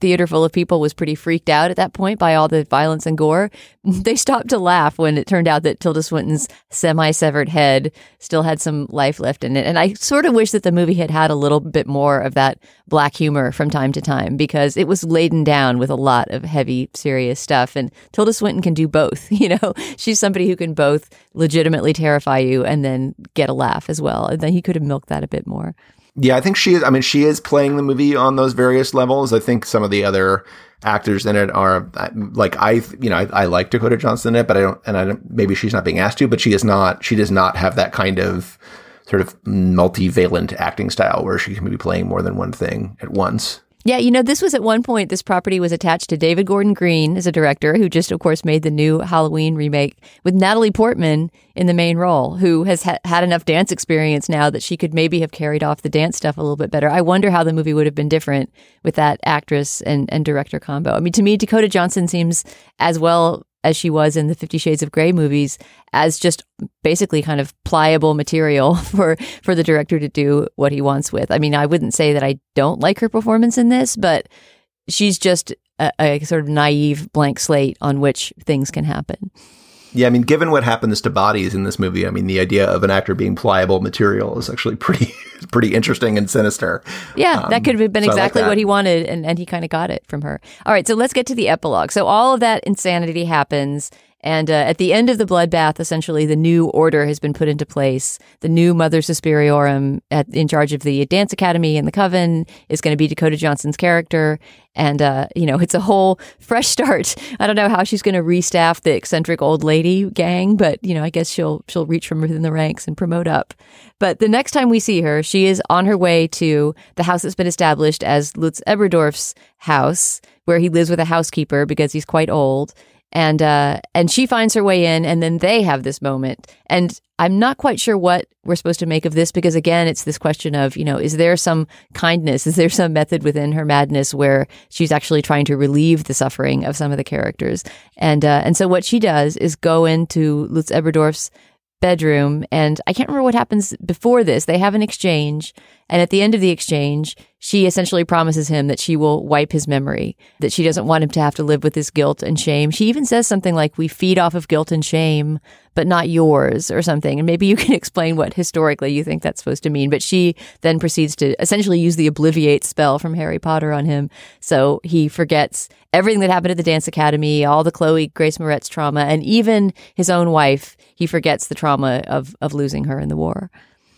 theater full of people was pretty freaked out at that point by all the violence and gore, they stopped to laugh when it turned out that Tilda Swinton's semi severed head still had some life left in it. And I sort of wish that the movie had had a little bit more of that black humor from time to time because it was laden down with a lot of heavy, serious stuff. And Tilda Swinton can do both. You know, she's somebody who can both legitimately terrify you and then get a laugh as well. And then he could have milked that a bit more. Yeah, I think she is. I mean, she is playing the movie on those various levels. I think some of the other actors in it are uh, like I, you know, I, I like Dakota Johnson in it, but I don't, and I don't, maybe she's not being asked to, but she is not, she does not have that kind of sort of multivalent acting style where she can be playing more than one thing at once. Yeah, you know, this was at one point, this property was attached to David Gordon Green as a director, who just, of course, made the new Halloween remake with Natalie Portman in the main role, who has ha- had enough dance experience now that she could maybe have carried off the dance stuff a little bit better. I wonder how the movie would have been different with that actress and, and director combo. I mean, to me, Dakota Johnson seems as well as she was in the Fifty Shades of Grey movies as just basically kind of pliable material for for the director to do what he wants with. I mean, I wouldn't say that I don't like her performance in this, but she's just a, a sort of naive blank slate on which things can happen. Yeah, I mean, given what happens to bodies in this movie, I mean, the idea of an actor being pliable material is actually pretty, pretty interesting and sinister. Yeah, Um, that could have been so I like exactly what he wanted, and, and he kind of got it from her. All right, so let's get to the epilogue. So all of that insanity happens. And uh, at the end of the bloodbath, essentially, the new order has been put into place. The new Mother Suspiriorum at, in charge of the dance academy and the coven is going to be Dakota Johnson's character. And, uh, you know, it's a whole fresh start. I don't know how she's going to restaff the eccentric old lady gang, but, you know, I guess she'll, she'll reach from within the ranks and promote up. But the next time we see her, she is on her way to the house that's been established as Lutz Ebersdorf's house, where he lives with a housekeeper because he's quite old and uh, and she finds her way in, and then they have this moment. And I'm not quite sure what we're supposed to make of this because again, it's this question of you know, is there some kindness? Is there some method within her madness where she's actually trying to relieve the suffering of some of the characters? And uh, and so what she does is go into Lutz Ebersdorf's bedroom and I can't remember what happens before this. They have an exchange and at the end of the exchange, she essentially promises him that she will wipe his memory, that she doesn't want him to have to live with this guilt and shame. She even says something like, we feed off of guilt and shame, but not yours or something. And maybe you can explain what historically you think that's supposed to mean. But she then proceeds to essentially use the obliviate spell from Harry Potter on him. So he forgets everything that happened at the dance academy, all the Chloe Grace Moretz trauma, and even his own wife. He forgets the trauma of, of losing her in the war.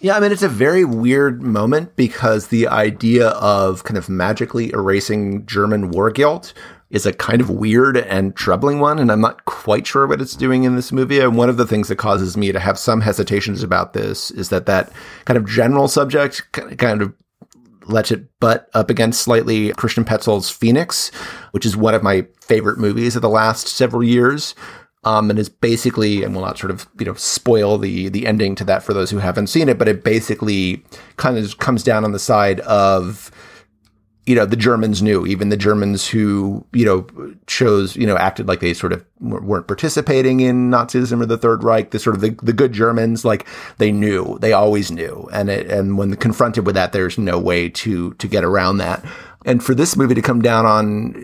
Yeah, I mean, it's a very weird moment because the idea of kind of magically erasing German war guilt is a kind of weird and troubling one, and I'm not quite sure what it's doing in this movie. And one of the things that causes me to have some hesitations about this is that that kind of general subject kind of lets it butt up against slightly Christian Petzold's Phoenix, which is one of my favorite movies of the last several years. Um, and is basically, and will not sort of, you know, spoil the the ending to that for those who haven't seen it, but it basically kind of comes down on the side of, you know, the Germans knew, even the Germans who, you know, chose, you know, acted like they sort of weren't participating in Nazism or the Third Reich. The sort of the, the good Germans, like they knew, they always knew, and it, and when confronted with that, there's no way to to get around that. And for this movie to come down on,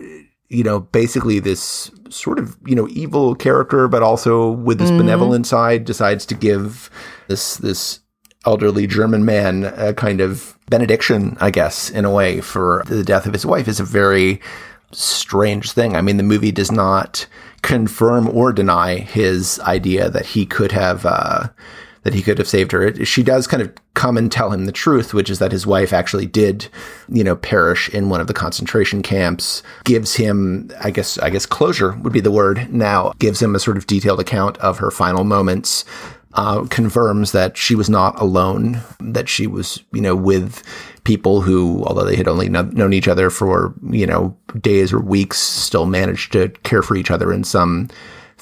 you know, basically this sort of, you know, evil character, but also with this Mhm. benevolent side, decides to give this this elderly German man a kind of benediction, I guess, in a way, for the death of his wife is a very strange thing. I mean, the movie does not confirm or deny his idea that he could have uh, that he could have saved her. She does kind of come and tell him the truth, which is that his wife actually did, you know, perish in one of the concentration camps. Gives him, I guess, I guess closure would be the word. Now gives him a sort of detailed account of her final moments uh, confirms that she was not alone, that she was, you know, with people who, although they had only kno- known each other for, you know, days or weeks, still managed to care for each other in some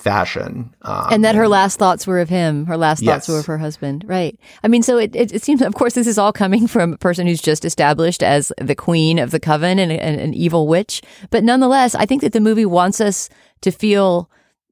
fashion. Um, and that her last thoughts were of him. Her last thoughts were of her husband. Right. I mean, so it, it, it seems, of course, this is all coming from a person who's just established as the queen of the coven and, and an evil witch. But nonetheless, I think that the movie wants us to feel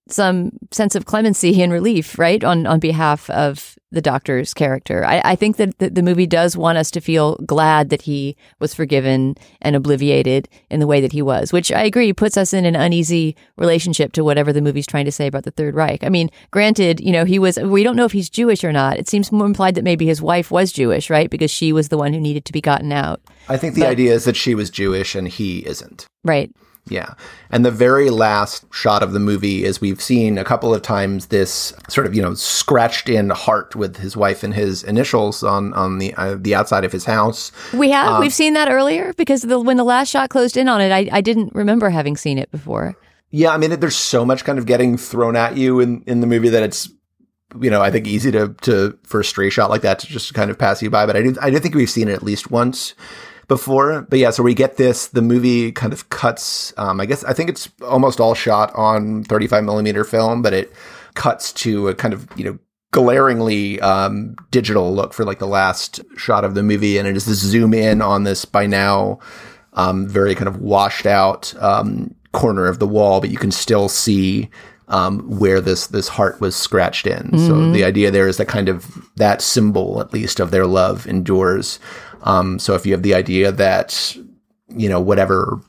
some sense of clemency and relief, right, on on behalf of the doctor's character. I, I think that the, the movie does want us to feel glad that he was forgiven and obliviated in the way that he was, which I agree puts us in an uneasy relationship to whatever the movie's trying to say about the Third Reich. I mean, granted, you know, he was. We don't know if he's Jewish or not. It seems more implied that maybe his wife was Jewish, right, because she was the one who needed to be gotten out, I think the but- idea is that she was Jewish and he isn't. right? Yeah. And the very last shot of the movie is we've seen a couple of times this sort of, you know, scratched in heart with his wife and his initials on on the uh, the outside of his house. We have Um, we've seen that earlier because the, when the last shot closed in on it, I, I didn't remember having seen it before. Yeah, I mean there's so much kind of getting thrown at you in in the movie that it's you know, I think easy to to for a stray shot like that to just kind of pass you by. But I do I do think we've seen it at least once before. But yeah, so we get this. The movie kind of cuts. Um, I guess I think it's almost all shot on 35 millimeter film, but it cuts to a kind of you know glaringly um, digital look for like the last shot of the movie, and it is this zoom in on this by now um, very kind of washed out um, corner of the wall, but you can still see um, where this this heart was scratched in. Mm-hmm. So the idea there is that kind of that symbol, at least, of their love endures. Um, so if you have the idea that you know whatever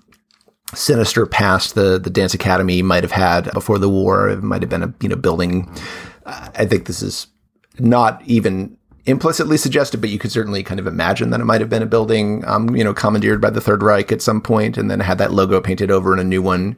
sinister past the the dance academy might have had before the war, it might have been a you know building. I think this is not even implicitly suggested, but you could certainly kind of imagine that it might have been a building, um, you know, commandeered by the Third Reich at some point, and then had that logo painted over and a new one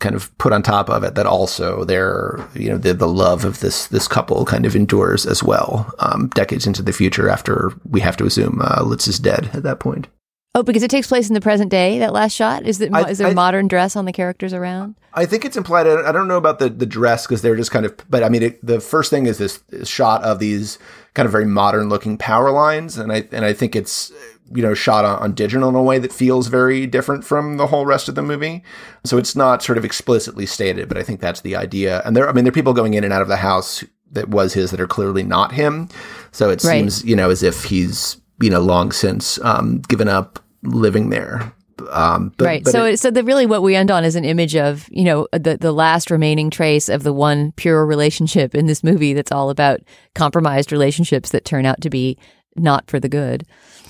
kind of put on top of it. That also their, you know, the, the love of this this couple kind of endures as well, um, decades into the future. After we have to assume uh, Lutz is dead at that point. Oh, because it takes place in the present day. That last shot is that is there I, modern dress on the characters around? I think it's implied. I don't know about the the dress because they're just kind of. But I mean, it, the first thing is this shot of these kind of very modern looking power lines, and I and I think it's you know shot on, on, digital in a way that feels very different from the whole rest of the movie. So it's not sort of explicitly stated, but I think that's the idea. And there, I mean, there are people going in and out of the house that was his that are clearly not him. So it right. seems you know as if he's you know long since um, given up living there. Um, but, right. But so, it, so the really what we end on is an image of you know the the last remaining trace of the one pure relationship in this movie that's all about compromised relationships that turn out to be not for the good.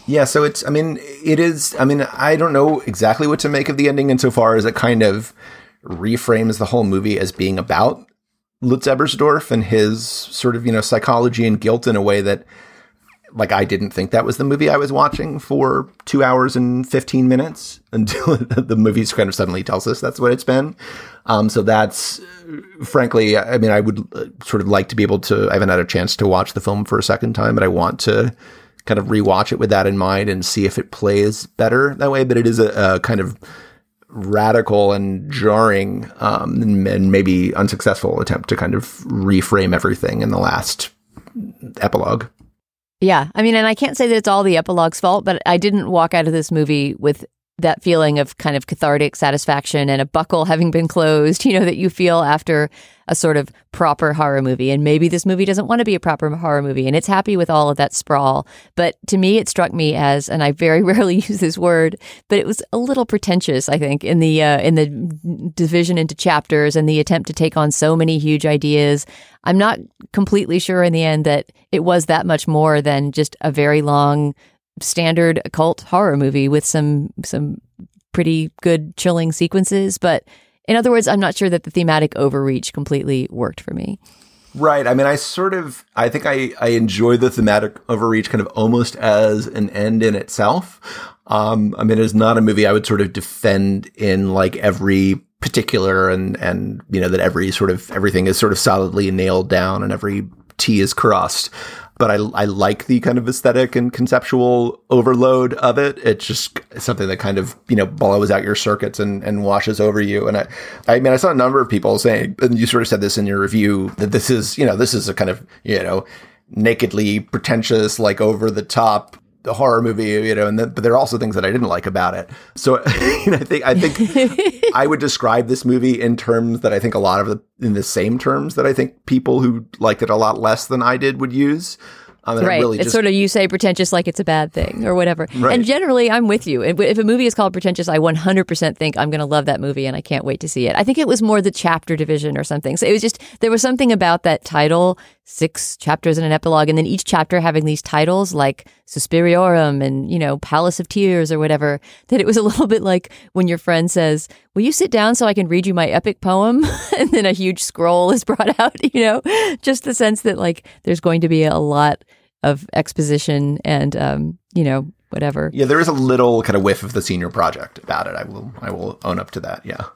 Yeah. So it's. I mean, it is. I mean, I don't know exactly what to make of the ending insofar as it kind of reframes the whole movie as being about Lutz Ebersdorf and his sort of you know psychology and guilt in a way that like I didn't think that was the movie I was watching for two hours and 15 minutes until the movie kind of suddenly tells us that's what it's been. Um, so that's frankly, I mean, I would uh, sort of like to be able to, I haven't had a chance to watch the film for a second time, but I want to kind of rewatch it with that in mind and see if it plays better that way. But it is a, a kind of radical and jarring, um, and maybe unsuccessful attempt to kind of reframe everything in the last epilogue. Yeah. I mean, and I can't say that it's all the epilogue's fault, but I didn't walk out of this movie with that feeling of kind of cathartic satisfaction and a buckle having been closed, you know, that you feel after a sort of proper horror movie. And maybe this movie doesn't want to be a proper horror movie and it's happy with all of that sprawl. But to me, it struck me as, and I very rarely use this word, but it was a little pretentious, I think, in the, uh, in the division into chapters and the attempt to take on so many huge ideas. I'm not completely sure in the end that it was that much more than just a very long standard occult horror movie with some some pretty good chilling sequences but in other words i'm not sure that the thematic overreach completely worked for me. Right. I mean i sort of i think i i enjoy the thematic overreach kind of almost as an end in itself. Um i mean it's not a movie i would sort of defend in like every particular and and you know that every sort of everything is sort of solidly nailed down and every T is crossed but I, I like the kind of aesthetic and conceptual overload of it. It's just something that kind of, you know, blows out your circuits and, and washes over you. And I, I mean, I saw a number of people saying, and you sort of said this in your review, that this is, you know, this is a kind of, you know, nakedly pretentious, like over the top the horror movie, you know, and then, but there are also things that I didn't like about it. So you know, I think I think I would describe this movie in terms that I think a lot of the in the same terms that I think people who liked it a lot less than I did would use. Um, right. Really it's just, sort of you say pretentious like it's a bad thing or whatever. Right. And generally, I'm with you. If a movie is called pretentious, I 100% think I'm going to love that movie and I can't wait to see it. I think it was more the chapter division or something. So it was just, there was something about that title, six chapters and an epilogue, and then each chapter having these titles like Suspiriorum and, you know, Palace of Tears or whatever, that it was a little bit like when your friend says, Will you sit down so I can read you my epic poem? and then a huge scroll is brought out, you know, just the sense that like there's going to be a lot of exposition and um, you know whatever. Yeah, there is a little kind of whiff of the senior project about it. I will I will own up to that. Yeah.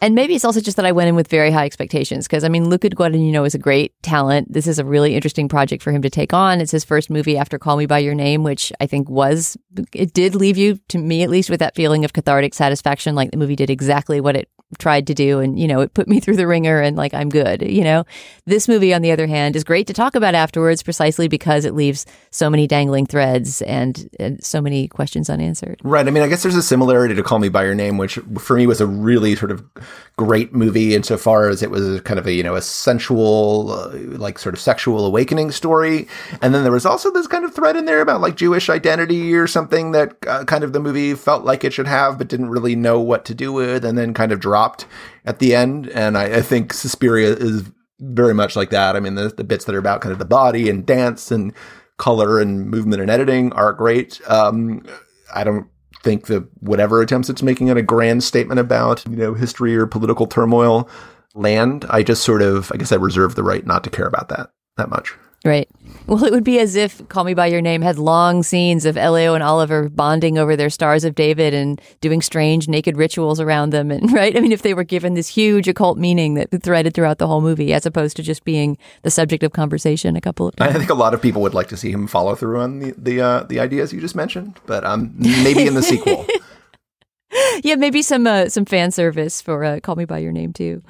And maybe it's also just that I went in with very high expectations because I mean, Luca Guadagnino is a great talent. This is a really interesting project for him to take on. It's his first movie after Call Me by Your Name, which I think was it did leave you to me at least with that feeling of cathartic satisfaction, like the movie did exactly what it tried to do and you know it put me through the ringer and like i'm good you know? This movie on the other hand is great to talk about afterwards precisely because it leaves so many dangling threads and, and so many questions unanswered. Right. I mean, I guess there's a similarity to Call Me by Your Name, which for me was a really sort of great movie insofar as it was kind of a you know a sensual, uh, like sort of sexual awakening story, and then there was also this kind of thread in there about like Jewish identity or something that uh, kind of the movie felt like it should have, but didn't really know what to do with, and then kind of dropped at the end. And I, I think Suspiria is very much like that. I mean, the, the bits that are about kind of the body and dance and color and movement and editing are great. Um, I don't think that whatever attempts it's making at a grand statement about, you know, history or political turmoil land. I just sort of, I guess I reserve the right not to care about that that much. Right. Well, it would be as if Call Me By Your Name had long scenes of Elio and Oliver bonding over their Stars of David and doing strange naked rituals around them. And right. I mean, if they were given this huge occult meaning that threaded throughout the whole movie, as opposed to just being the subject of conversation a couple of times. I think a lot of people would like to see him follow through on the the uh, the ideas you just mentioned, but um, maybe in the sequel. yeah, maybe some uh, some fan service for uh, Call Me By Your Name too.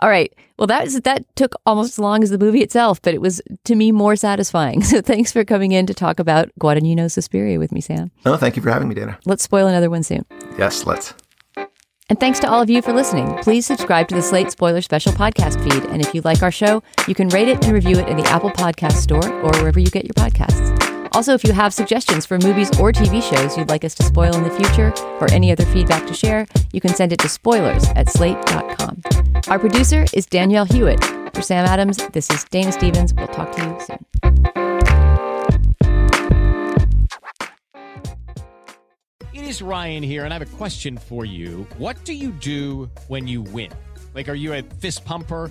All right. Well, that is that took almost as long as the movie itself, but it was to me more satisfying. So thanks for coming in to talk about Guadagnino Suspiria with me, Sam. No, thank you for having me, Dana. Let's spoil another one soon. Yes, let's. And thanks to all of you for listening. Please subscribe to the Slate Spoiler Special podcast feed. And if you like our show, you can rate it and review it in the Apple Podcast Store or wherever you get your podcasts. Also, if you have suggestions for movies or TV shows you'd like us to spoil in the future or any other feedback to share, you can send it to spoilers at slate.com. Our producer is Danielle Hewitt. For Sam Adams, this is Dana Stevens. We'll talk to you soon. It is Ryan here, and I have a question for you. What do you do when you win? Like, are you a fist pumper?